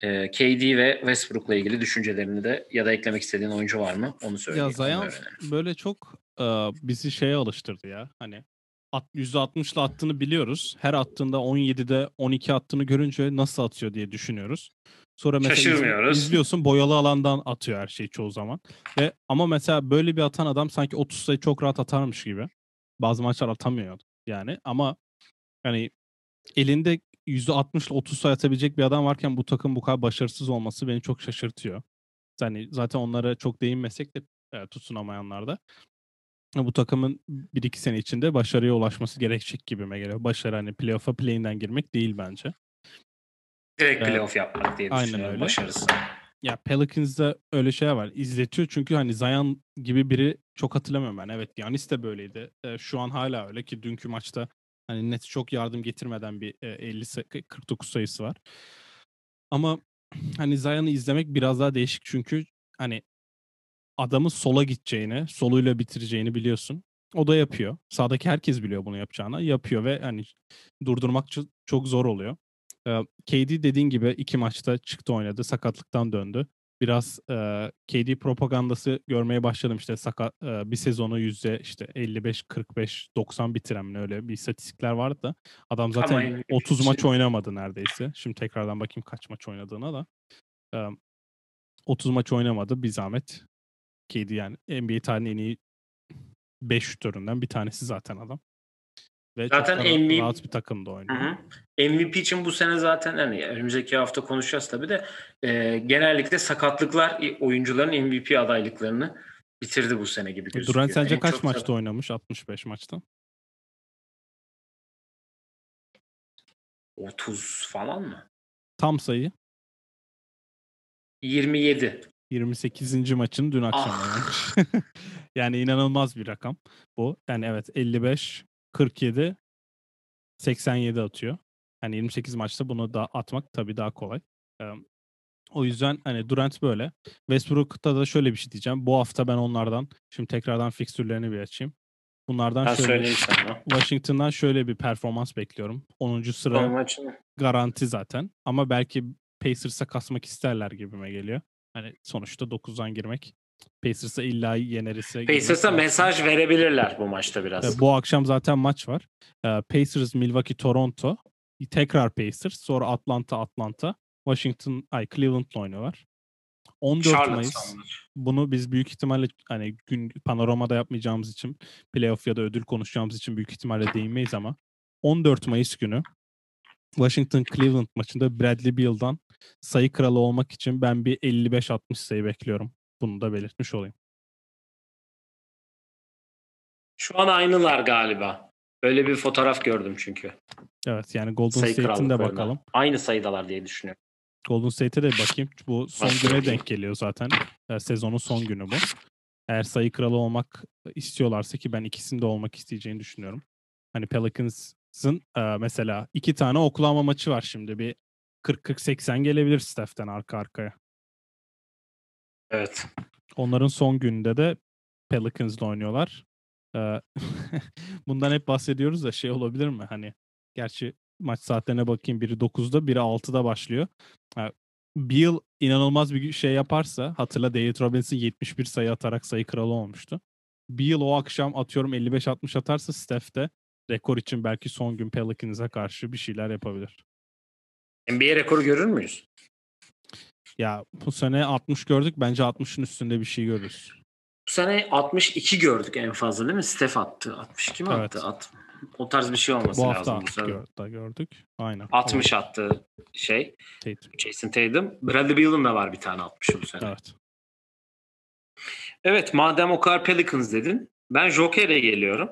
e, KD ve Westbrook'la ilgili düşüncelerini de ya da eklemek istediğin oyuncu var mı? Onu söyle. Ya Zion böyle çok e, bizi şeye alıştırdı ya. Hani %60'la attığını biliyoruz. Her attığında 17'de 12 attığını görünce nasıl atıyor diye düşünüyoruz. Sonra mesela izliyorsun boyalı alandan atıyor her şeyi çoğu zaman. Ve ama mesela böyle bir atan adam sanki 30 sayı çok rahat atarmış gibi. Bazı maçlar atamıyor yani ama hani elinde %60 ile 30 sayı atabilecek bir adam varken bu takım bu kadar başarısız olması beni çok şaşırtıyor. Yani zaten onlara çok değinmesek de e, tutunamayanlar da bu takımın 1-2 sene içinde başarıya ulaşması gerekecek gibime geliyor. Başarı hani playoff'a play'inden girmek değil bence. Direkt playoff ee, yapmak diye aynen düşünüyorum öyle. başarısı. Ya Pelicans'da öyle şey var. İzletiyor çünkü hani Zion gibi biri çok hatırlamıyorum ben. Evet Yanis de böyleydi. Ee, şu an hala öyle ki dünkü maçta hani net çok yardım getirmeden bir e, 50 49 sayısı var. Ama hani Zion'ı izlemek biraz daha değişik çünkü hani adamın sola gideceğini, soluyla bitireceğini biliyorsun. O da yapıyor. Sağdaki herkes biliyor bunu yapacağını. Yapıyor ve hani durdurmak çok zor oluyor. KD dediğin gibi iki maçta çıktı oynadı. Sakatlıktan döndü. Biraz e, KD propagandası görmeye başladım işte sakat e, bir sezonu yüzde işte 55 45 90 bitiren öyle bir istatistikler vardı da adam zaten Ama 30 maç oynamadı neredeyse. Şimdi tekrardan bakayım kaç maç oynadığına da. E, 30 maç oynamadı bir zahmet. KD yani NBA tarihinin en iyi 5 şutöründen bir tanesi zaten adam. Ve zaten çok MVP, rahat bir takımda oynuyor. Hı hı. MVP için bu sene zaten hani önümüzdeki hafta konuşacağız tabii de e, genellikle sakatlıklar oyuncuların MVP adaylıklarını bitirdi bu sene gibi gözüküyor. Durant sence en kaç maçta oynamış? 65 maçta. 30 falan mı? Tam sayı. 27. 28. maçın dün akşam ah. oynamış. yani inanılmaz bir rakam bu. Yani evet 55, 47, 87 atıyor. Yani 28 maçta bunu da atmak tabii daha kolay. o yüzden hani Durant böyle. Westbrook'ta da şöyle bir şey diyeceğim. Bu hafta ben onlardan şimdi tekrardan fikstürlerini bir açayım. Bunlardan ben şöyle Washington'dan şöyle bir performans bekliyorum. 10. sıra garanti zaten. Ama belki Pacers'a kasmak isterler gibime geliyor. Hani sonuçta 9'dan girmek Pacers'a illa yeneriz. Pacers'a mesaj verebilirler bu maçta biraz. Bu akşam zaten maç var. Pacers, Milwaukee, Toronto. Tekrar Pacers. Sonra Atlanta, Atlanta. Washington, ay Cleveland'la oynuyorlar. 14 Charlotte Mayıs. Sanmış. Bunu biz büyük ihtimalle hani gün panoramada yapmayacağımız için playoff ya da ödül konuşacağımız için büyük ihtimalle değinmeyiz ama 14 Mayıs günü Washington Cleveland maçında Bradley Beal'dan sayı kralı olmak için ben bir 55-60 sayı bekliyorum. Bunu da belirtmiş olayım. Şu an aynılar galiba. Böyle bir fotoğraf gördüm çünkü. Evet yani Golden State'in de bakalım. Aynı sayıdalar diye düşünüyorum. Golden State'e de bakayım. Bu son güne denk geliyor zaten. E, sezonun son günü bu. Eğer sayı kralı olmak istiyorlarsa ki ben ikisinde olmak isteyeceğini düşünüyorum. Hani Pelicans'ın e, mesela iki tane Oklahoma maçı var şimdi. Bir 40-40-80 gelebilir Steph'ten arka arkaya. Evet. Onların son gününde de Pelicans'la oynuyorlar. Ee, bundan hep bahsediyoruz da şey olabilir mi? Hani gerçi maç saatlerine bakayım biri 9'da biri 6'da başlıyor. Yani Beal inanılmaz bir şey yaparsa hatırla David Robinson 71 sayı atarak sayı kralı olmuştu. Beal o akşam atıyorum 55-60 atarsa Steph de rekor için belki son gün Pelicans'a karşı bir şeyler yapabilir. NBA rekoru görür müyüz? Ya bu sene 60 gördük. Bence 60'ın üstünde bir şey görürüz. Bu sene 62 gördük en fazla değil mi? Steph attı. 62 mi evet. attı? At, o tarz bir şey olması bu lazım. Bu hafta gör, gördük. Aynen. 60 evet. attı şey. Tatum. Jason Tatum. Bradley Beal'ın da var bir tane 60 bu sene. Evet. Evet madem o kadar Pelicans dedin. Ben Joker'e geliyorum.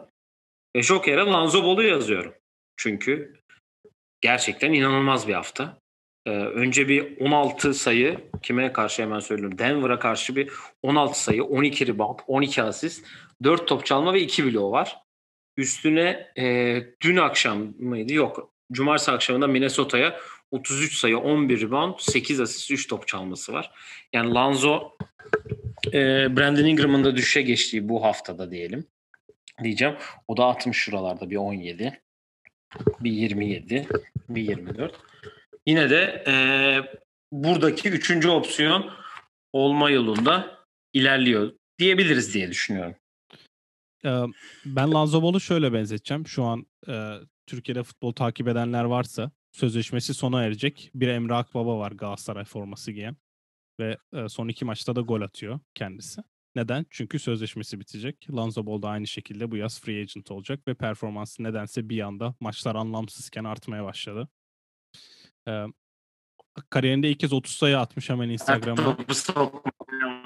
Ve Joker'e Lanzo Ball'u yazıyorum. Çünkü gerçekten inanılmaz bir hafta. Ee, önce bir 16 sayı kime karşı hemen söylüyorum. Denver'a karşı bir 16 sayı, 12 rebound, 12 asist, 4 top çalma ve 2 bloğu var. Üstüne e, dün akşam mıydı? Yok. Cumartesi akşamında Minnesota'ya 33 sayı, 11 rebound, 8 asist, 3 top çalması var. Yani Lanzo e, Brandon Ingram'ın da düşüşe geçtiği bu haftada diyelim. Diyeceğim. O da 60 şuralarda bir 17, bir 27, bir 24 yine de e, buradaki üçüncü opsiyon olma yolunda ilerliyor diyebiliriz diye düşünüyorum. Ben Lanzo şöyle benzeteceğim. Şu an e, Türkiye'de futbol takip edenler varsa sözleşmesi sona erecek. Bir Emre Akbaba var Galatasaray forması giyen. Ve e, son iki maçta da gol atıyor kendisi. Neden? Çünkü sözleşmesi bitecek. Lonzo Ball da aynı şekilde bu yaz free agent olacak ve performansı nedense bir anda maçlar anlamsızken artmaya başladı. Ee, kariyerinde ilk kez 30 sayı atmış hemen Instagram'a.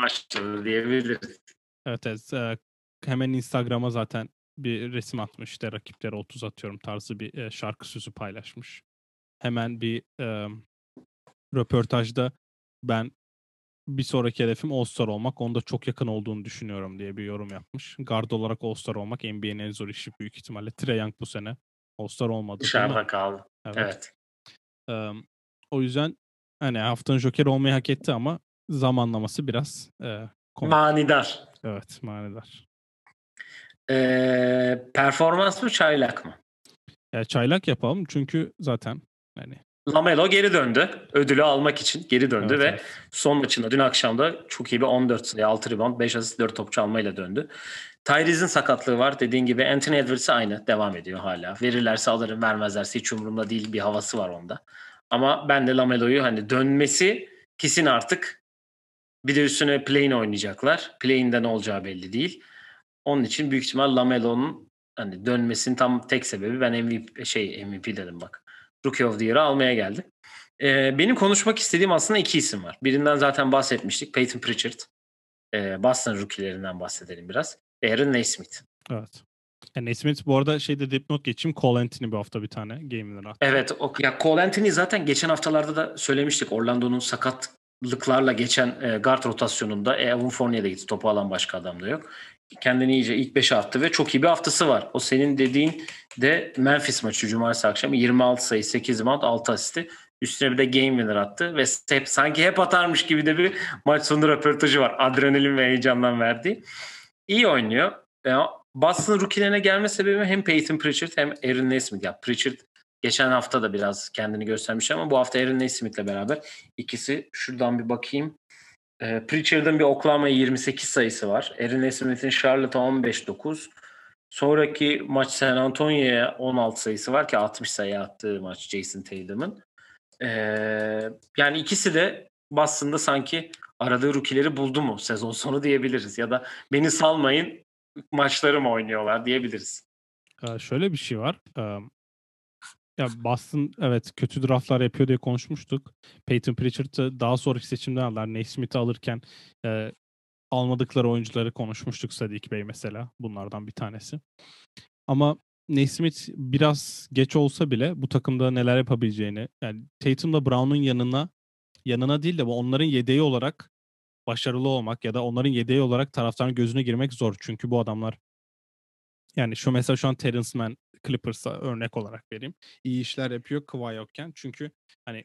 Başladı diyebiliriz. Evet, evet. Hemen Instagram'a zaten bir resim atmış. İşte rakiplere 30 atıyorum tarzı bir şarkı sözü paylaşmış. Hemen bir e, röportajda ben bir sonraki hedefim All-Star olmak. Onda çok yakın olduğunu düşünüyorum diye bir yorum yapmış. Guard olarak All-Star olmak NBA'nin en zor işi büyük ihtimalle. Trey Young bu sene All-Star olmadı. Dışarıda kaldı. Evet. evet. Um, o yüzden hani haftanın Joker olmayı hak etti ama zamanlaması biraz e, komik. Manidar. Evet manidar. Ee, performans mı çaylak mı? Ya çaylak yapalım çünkü zaten hani Lamelo geri döndü. Ödülü almak için geri döndü evet, ve evet. son maçında dün akşamda çok iyi bir 14 sayı, 6 rebound, 5 asist, 4 top çalmayla döndü. Tyrese'in sakatlığı var. Dediğin gibi Anthony Edwards aynı. Devam ediyor hala. Verirlerse alırım, vermezlerse hiç umurumda değil bir havası var onda. Ama ben de Lamelo'yu hani dönmesi kesin artık. Bir de üstüne play'in oynayacaklar. Play'inde ne olacağı belli değil. Onun için büyük ihtimal Lamelo'nun hani dönmesinin tam tek sebebi ben MVP şey MVP dedim bak. Rookie of the Year'ı almaya geldi. Ee, benim konuşmak istediğim aslında iki isim var. Birinden zaten bahsetmiştik. Peyton Pritchard. Ee, Boston rookielerinden bahsedelim biraz. Aaron Naismith. Evet. Yani Naismith bu arada şeyde dipnot geçeyim. Cole Anthony bu hafta bir tane game'ler attı. Evet. O, ya Cole Anthony zaten geçen haftalarda da söylemiştik. Orlando'nun sakatlıklarla geçen e, guard rotasyonunda e, Evan Fournier de gitti. Topu alan başka adam da yok. Kendini iyice ilk 5'e attı ve çok iyi bir haftası var. O senin dediğin de Memphis maçı Cumartesi akşamı 26 sayı 8 rebound 6 asisti. Üstüne bir de game winner attı ve hep, sanki hep atarmış gibi de bir maç sonu röportajı var. Adrenalin ve heyecandan verdiği. İyi oynuyor. Boston rookie'lerine gelme sebebi hem Peyton Pritchard hem Aaron Nesmith. Ya Pritchard geçen hafta da biraz kendini göstermiş ama bu hafta Aaron Nesmith'le beraber ikisi şuradan bir bakayım. E, Pritchard'ın bir Oklahoma 28 sayısı var. Aaron Nesmith'in Charlotte'a 15-9. Sonraki maç San Antonio'ya 16 sayısı var ki 60 sayı attığı maç Jason Tatum'ın. E, yani ikisi de Boston'da sanki aradığı rookie'leri buldu mu sezon sonu diyebiliriz. Ya da beni salmayın maçları mı oynuyorlar diyebiliriz. Ee, şöyle bir şey var. Ya Boston evet kötü draftlar yapıyor diye konuşmuştuk. Peyton Pritchard'ı daha sonraki seçimden aldılar. Naismith'i alırken e, almadıkları oyuncuları konuşmuştuk Sadiq Bey mesela. Bunlardan bir tanesi. Ama Naismith biraz geç olsa bile bu takımda neler yapabileceğini yani Tatum'la Brown'un yanına yanına değil de onların yedeği olarak başarılı olmak ya da onların yedeği olarak taraftarın gözüne girmek zor. Çünkü bu adamlar yani şu mesela şu an Terence Mann Clippers'a örnek olarak vereyim. İyi işler yapıyor Kawhi yokken. Çünkü hani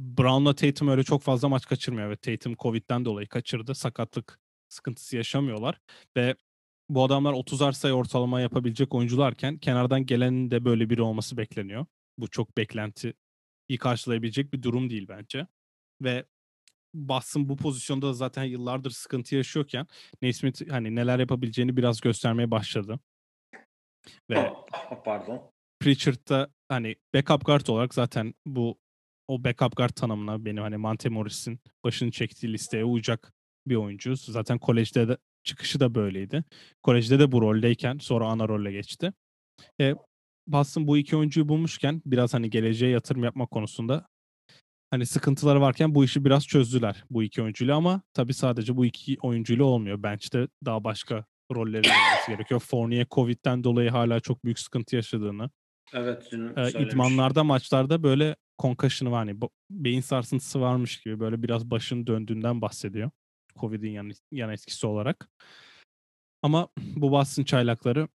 Brown'la Tatum öyle çok fazla maç kaçırmıyor ve Tatum Covid'den dolayı kaçırdı. Sakatlık sıkıntısı yaşamıyorlar ve bu adamlar 30'ar sayı ortalama yapabilecek oyuncularken kenardan gelenin de böyle biri olması bekleniyor. Bu çok beklenti iyi karşılayabilecek bir durum değil bence. Ve Boston bu pozisyonda da zaten yıllardır sıkıntı yaşıyorken Naismith hani neler yapabileceğini biraz göstermeye başladı. Ve pardon. Pritchard da hani backup guard olarak zaten bu o backup guard tanımına benim hani Monte Morris'in başını çektiği listeye uyacak bir oyuncu. Zaten kolejde de çıkışı da böyleydi. Kolejde de bu roldeyken sonra ana role geçti. E, Boston bu iki oyuncuyu bulmuşken biraz hani geleceğe yatırım yapma konusunda hani sıkıntıları varken bu işi biraz çözdüler bu iki oyuncuyla ama tabii sadece bu iki oyuncuyla olmuyor. Bench'te daha başka rolleri olması gerekiyor. Fournier Covid'den dolayı hala çok büyük sıkıntı yaşadığını. Evet e, idmanlarda maçlarda böyle concussion'ı var hani beyin sarsıntısı varmış gibi böyle biraz başın döndüğünden bahsediyor. Covid'in yan, yan etkisi olarak. Ama bu Boston çaylakları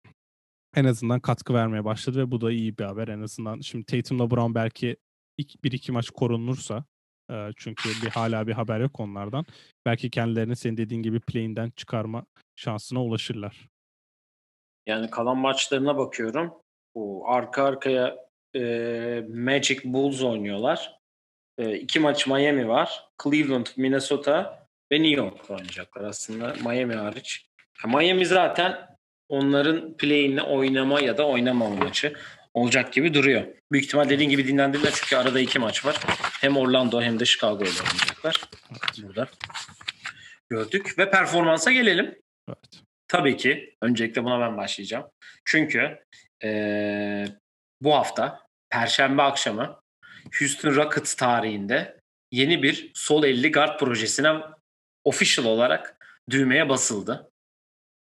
en azından katkı vermeye başladı ve bu da iyi bir haber. En azından şimdi Tatum'la Brown belki ilk bir iki maç korunursa çünkü bir hala bir haber yok onlardan. Belki kendilerini senin dediğin gibi play'inden çıkarma şansına ulaşırlar. Yani kalan maçlarına bakıyorum. Bu arka arkaya e, Magic Bulls oynuyorlar. E, iki maç Miami var. Cleveland, Minnesota ve New York oynayacaklar aslında Miami hariç. Miami zaten onların play'ini oynama ya da oynamama maçı olacak gibi duruyor. Büyük ihtimal dediğin gibi dinlendirdiler çünkü arada iki maç var. Hem Orlando hem de Chicago ile oynayacaklar. Burada gördük. Ve performansa gelelim. Evet. Tabii ki. Öncelikle buna ben başlayacağım. Çünkü ee, bu hafta Perşembe akşamı Houston Rockets tarihinde yeni bir sol 50 guard projesine official olarak düğmeye basıldı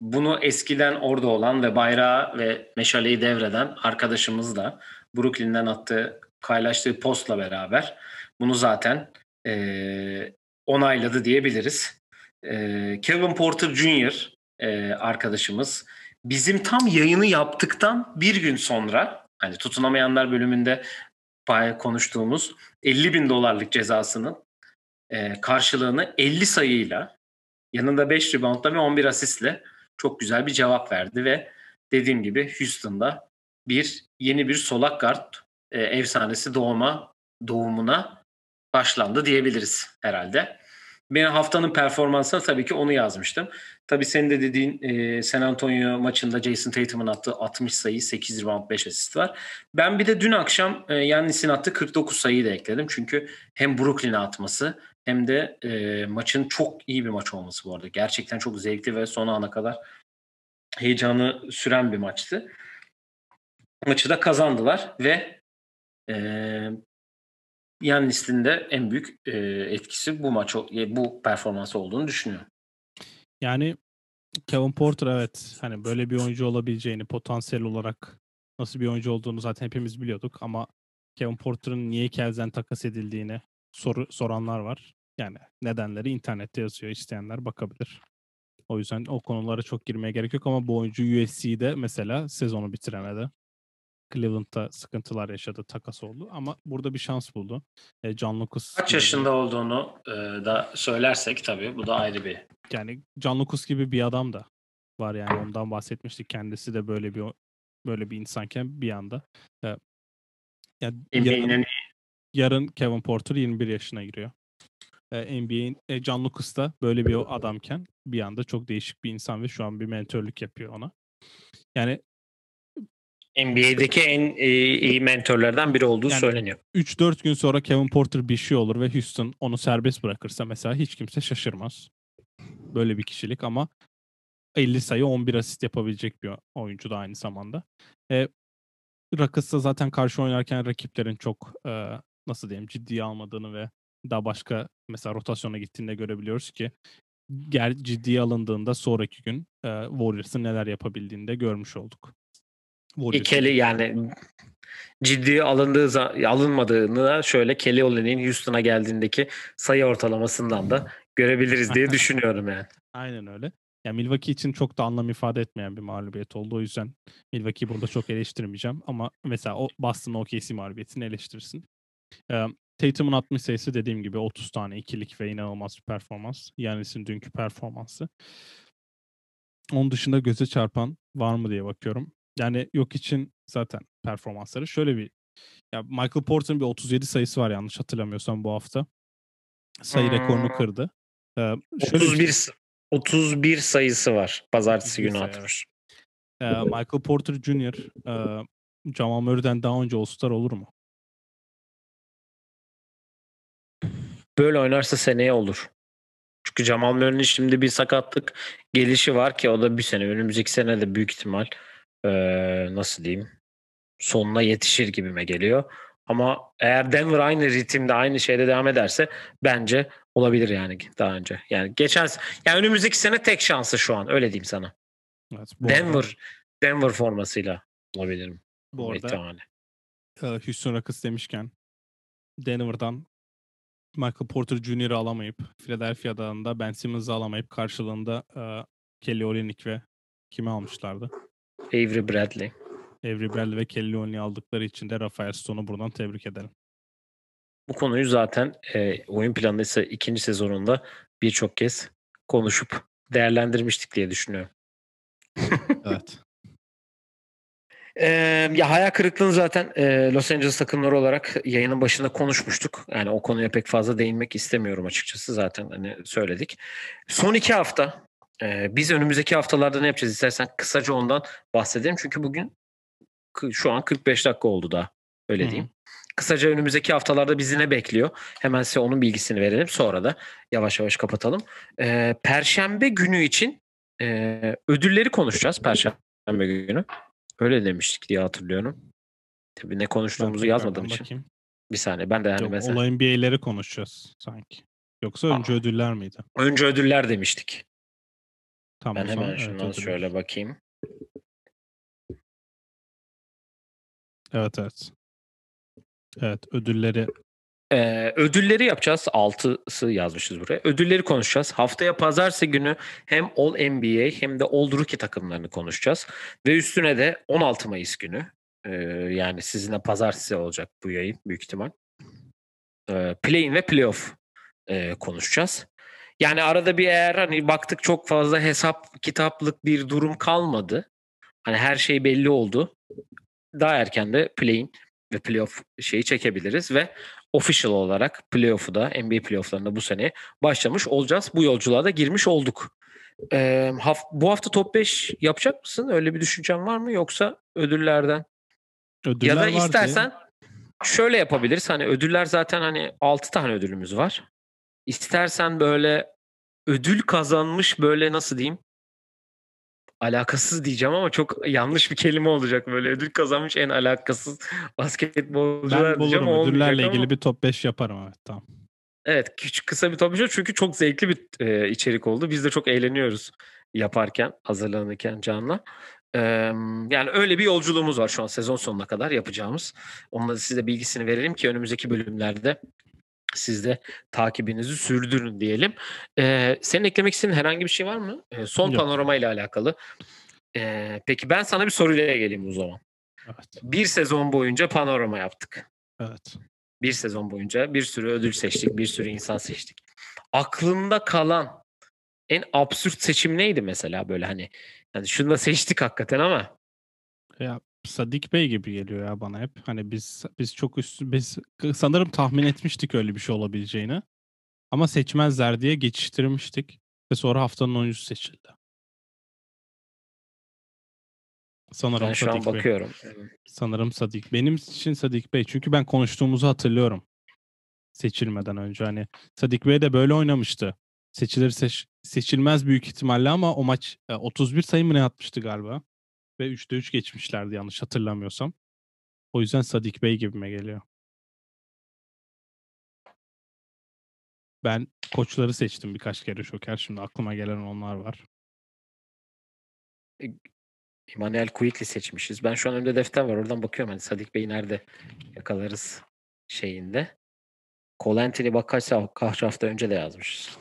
bunu eskiden orada olan ve bayrağı ve meşaleyi devreden arkadaşımız da Brooklyn'den attığı paylaştığı postla beraber bunu zaten e, onayladı diyebiliriz. E, Kevin Porter Jr. E, arkadaşımız bizim tam yayını yaptıktan bir gün sonra hani tutunamayanlar bölümünde konuştuğumuz 50 bin dolarlık cezasının e, karşılığını 50 sayıyla yanında 5 reboundla ve 11 asistle çok güzel bir cevap verdi ve dediğim gibi Houston'da bir yeni bir solak guard e, efsanesi doğuma doğumuna başlandı diyebiliriz herhalde. Ben haftanın performansına tabii ki onu yazmıştım. Tabii senin de dediğin e, San Antonio maçında Jason Tatum'un attığı 60 sayı, 8 rebound, 5 asist var. Ben bir de dün akşam e, Yannis'in attığı 49 sayıyı da ekledim. Çünkü hem Brooklyn'e atması hem de e, maçın çok iyi bir maç olması bu arada. Gerçekten çok zevkli ve son ana kadar heyecanı süren bir maçtı. Maçı da kazandılar ve e, Yannis'in de en büyük e, etkisi bu maç e, bu performansı olduğunu düşünüyorum. Yani Kevin Porter evet hani böyle bir oyuncu olabileceğini potansiyel olarak nasıl bir oyuncu olduğunu zaten hepimiz biliyorduk ama Kevin Porter'ın niye Cavs'den takas edildiğini soru soranlar var. Yani nedenleri internette yazıyor. İsteyenler bakabilir. O yüzden o konulara çok girmeye gerek yok ama bu oyuncu USC'de mesela sezonu bitiremedi. Cleveland'da sıkıntılar yaşadı, takas oldu ama burada bir şans buldu. E, John Lucas kaç yaşında olduğunu e, da söylersek tabii bu da ayrı bir. Yani John Lucas gibi bir adam da var yani ondan bahsetmiştik. Kendisi de böyle bir böyle bir insanken bir anda e, yani yarın, yarın Kevin Porter 21 yaşına giriyor e, NBA'in e, John Lucas da böyle bir adamken bir anda çok değişik bir insan ve şu an bir mentörlük yapıyor ona. Yani NBA'deki en e, iyi mentörlerden biri olduğu yani söyleniyor. 3-4 gün sonra Kevin Porter bir şey olur ve Houston onu serbest bırakırsa mesela hiç kimse şaşırmaz. Böyle bir kişilik ama 50 sayı 11 asist yapabilecek bir oyuncu da aynı zamanda. E, Rockets'ta zaten karşı oynarken rakiplerin çok e, nasıl diyeyim ciddiye almadığını ve daha başka mesela rotasyona gittiğinde görebiliyoruz ki gel ciddiye alındığında sonraki gün e, Warriors'ın neler yapabildiğini de görmüş olduk. Kelly yani ciddi alındığı alınmadığını şöyle Kelly Olyny'in Houston'a geldiğindeki sayı ortalamasından da görebiliriz diye düşünüyorum yani. Aynen öyle. Yani Milwaukee için çok da anlam ifade etmeyen bir mağlubiyet oldu. O yüzden Milwaukee'yi burada çok eleştirmeyeceğim. Ama mesela o Boston OKC mağlubiyetini eleştirirsin. Ee, Tatum'un 60 sayısı dediğim gibi 30 tane ikilik ve inanılmaz bir performans. Yanis'in dünkü performansı. Onun dışında göze çarpan var mı diye bakıyorum. Yani yok için zaten performansları şöyle bir ya Michael Porter'ın bir 37 sayısı var yanlış hatırlamıyorsam bu hafta. Sayı hmm. rekorunu kırdı. Ee, şöyle 31 bir, 31 sayısı var pazartesi günü atmış. Ee, Michael Porter Jr. E, Jamal Murray'den daha önce All-Star olur mu? Böyle oynarsa seneye olur. Çünkü Jamal Murray'nin şimdi bir sakatlık gelişi var ki o da bir sene önümüzdeki sene de büyük ihtimal ee, nasıl diyeyim sonuna yetişir gibime geliyor. Ama eğer Denver aynı ritimde aynı şeyde devam ederse bence olabilir yani daha önce. Yani geçen yani önümüzdeki sene tek şansı şu an öyle diyeyim sana. Evet, Denver arada, Denver formasıyla olabilirim. Bu arada ihtimali. Houston Rockets demişken Denver'dan Michael Porter Jr.'ı alamayıp Philadelphia'dan da Ben Simmons'ı alamayıp karşılığında uh, Kelly Olynyk ve kimi almışlardı? Avery Bradley. Avery Bradley ve Kelly Olynyk aldıkları için de Rafael Stone'u buradan tebrik edelim. Bu konuyu zaten e, oyun planında ise ikinci sezonunda birçok kez konuşup değerlendirmiştik diye düşünüyorum. evet. Ee, ya hayal kırıklığını zaten e, Los Angeles takımları olarak yayının başında konuşmuştuk. Yani o konuya pek fazla değinmek istemiyorum açıkçası zaten hani söyledik. Son iki hafta e, biz önümüzdeki haftalarda ne yapacağız istersen kısaca ondan bahsedelim. Çünkü bugün şu an 45 dakika oldu da öyle diyeyim. Hı-hı. Kısaca önümüzdeki haftalarda bizi ne bekliyor? Hemen size onun bilgisini verelim. Sonra da yavaş yavaş kapatalım. Ee, Perşembe günü için e, ödülleri konuşacağız. Perşembe günü. Öyle demiştik diye hatırlıyorum. Tabii ne konuştuğumuzu yazmadığım için. Bakayım. Bir saniye ben de yani Yok, mesela. Olayın NBA'leri konuşacağız sanki. Yoksa önce Aa, ödüller miydi? Önce ödüller demiştik. Tamam, ben hemen şundan evet, şöyle bakayım. Evet evet. Evet ödülleri ee, ödülleri yapacağız. Altısı yazmışız buraya. Ödülleri konuşacağız. Haftaya pazartesi günü hem All NBA hem de All Rookie takımlarını konuşacağız. Ve üstüne de 16 Mayıs günü e, yani sizinle pazartesi olacak bu yayın büyük ihtimal. E, play-in ve playoff e, konuşacağız. Yani arada bir eğer hani baktık çok fazla hesap kitaplık bir durum kalmadı. Hani her şey belli oldu. Daha erken de play-in ve playoff şeyi çekebiliriz ve official olarak playoff'u da NBA playoff'larında bu sene başlamış olacağız. Bu yolculuğa da girmiş olduk. Ee, haf- bu hafta top 5 yapacak mısın? Öyle bir düşüncen var mı yoksa ödüllerden? Ödüller ya da istersen ya. şöyle yapabiliriz. Hani ödüller zaten hani 6 tane ödülümüz var. İstersen böyle ödül kazanmış böyle nasıl diyeyim? Alakasız diyeceğim ama çok yanlış bir kelime olacak. Böyle ödül kazanmış en alakasız basketbolcular ben diyeceğim. Ben ödüllerle ilgili ama... bir top 5 yaparım evet tamam. Evet küçük kısa bir top 5 çünkü çok zevkli bir e, içerik oldu. Biz de çok eğleniyoruz yaparken, hazırlanırken Can'la. Yani öyle bir yolculuğumuz var şu an sezon sonuna kadar yapacağımız. Onunla size bilgisini verelim ki önümüzdeki bölümlerde siz de takibinizi sürdürün diyelim. Ee, senin eklemek istediğin herhangi bir şey var mı? Ee, son Yok. panorama ile alakalı. Ee, peki ben sana bir soruyla geleyim o zaman. Evet. Bir sezon boyunca panorama yaptık. Evet. Bir sezon boyunca bir sürü ödül seçtik, bir sürü insan seçtik. Aklında kalan en absürt seçim neydi mesela böyle hani yani şunu da seçtik hakikaten ama ya Sadik Bey gibi geliyor ya bana hep. Hani biz biz çok üst biz sanırım tahmin etmiştik öyle bir şey olabileceğini. Ama seçmezler diye geçiştirmiştik ve sonra haftanın oyuncusu seçildi. Sanırım ben şu Sadik an bakıyorum. Bey. Sanırım Sadik. Benim için Sadik Bey. Çünkü ben konuştuğumuzu hatırlıyorum. Seçilmeden önce hani Sadik Bey de böyle oynamıştı. Seçilir seç, seçilmez büyük ihtimalle ama o maç 31 sayı mı ne atmıştı galiba? Ve 3'te 3 geçmişlerdi yanlış hatırlamıyorsam. O yüzden Sadik Bey gibime geliyor. Ben koçları seçtim birkaç kere Şoker. Şimdi aklıma gelen onlar var. Immanuel Quickly seçmişiz. Ben şu an önümde defter var. Oradan bakıyorum. Hani Sadik Bey'i nerede yakalarız şeyinde. Cole Anthony bak kaç, kaç hafta önce de yazmışız.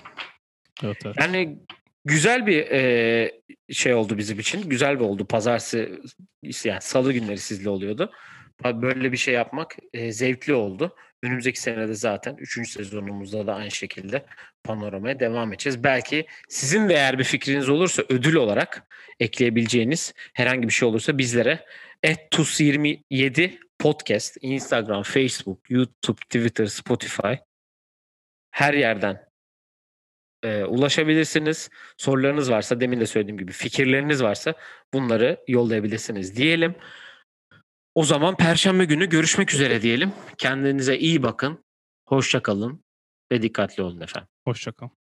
Evet, evet. Yani güzel bir e, şey oldu bizim için. Güzel bir oldu. Pazartesi yani salı günleri sizle oluyordu. Böyle bir şey yapmak e, zevkli oldu. Önümüzdeki senede zaten 3. sezonumuzda da aynı şekilde panoramaya devam edeceğiz. Belki sizin de eğer bir fikriniz olursa ödül olarak ekleyebileceğiniz herhangi bir şey olursa bizlere @tus27 podcast, Instagram, Facebook, YouTube, Twitter, Spotify her yerden e, ulaşabilirsiniz. Sorularınız varsa demin de söylediğim gibi fikirleriniz varsa bunları yollayabilirsiniz diyelim. O zaman perşembe günü görüşmek üzere diyelim. Kendinize iyi bakın. Hoşça kalın ve dikkatli olun efendim. Hoşça kalın.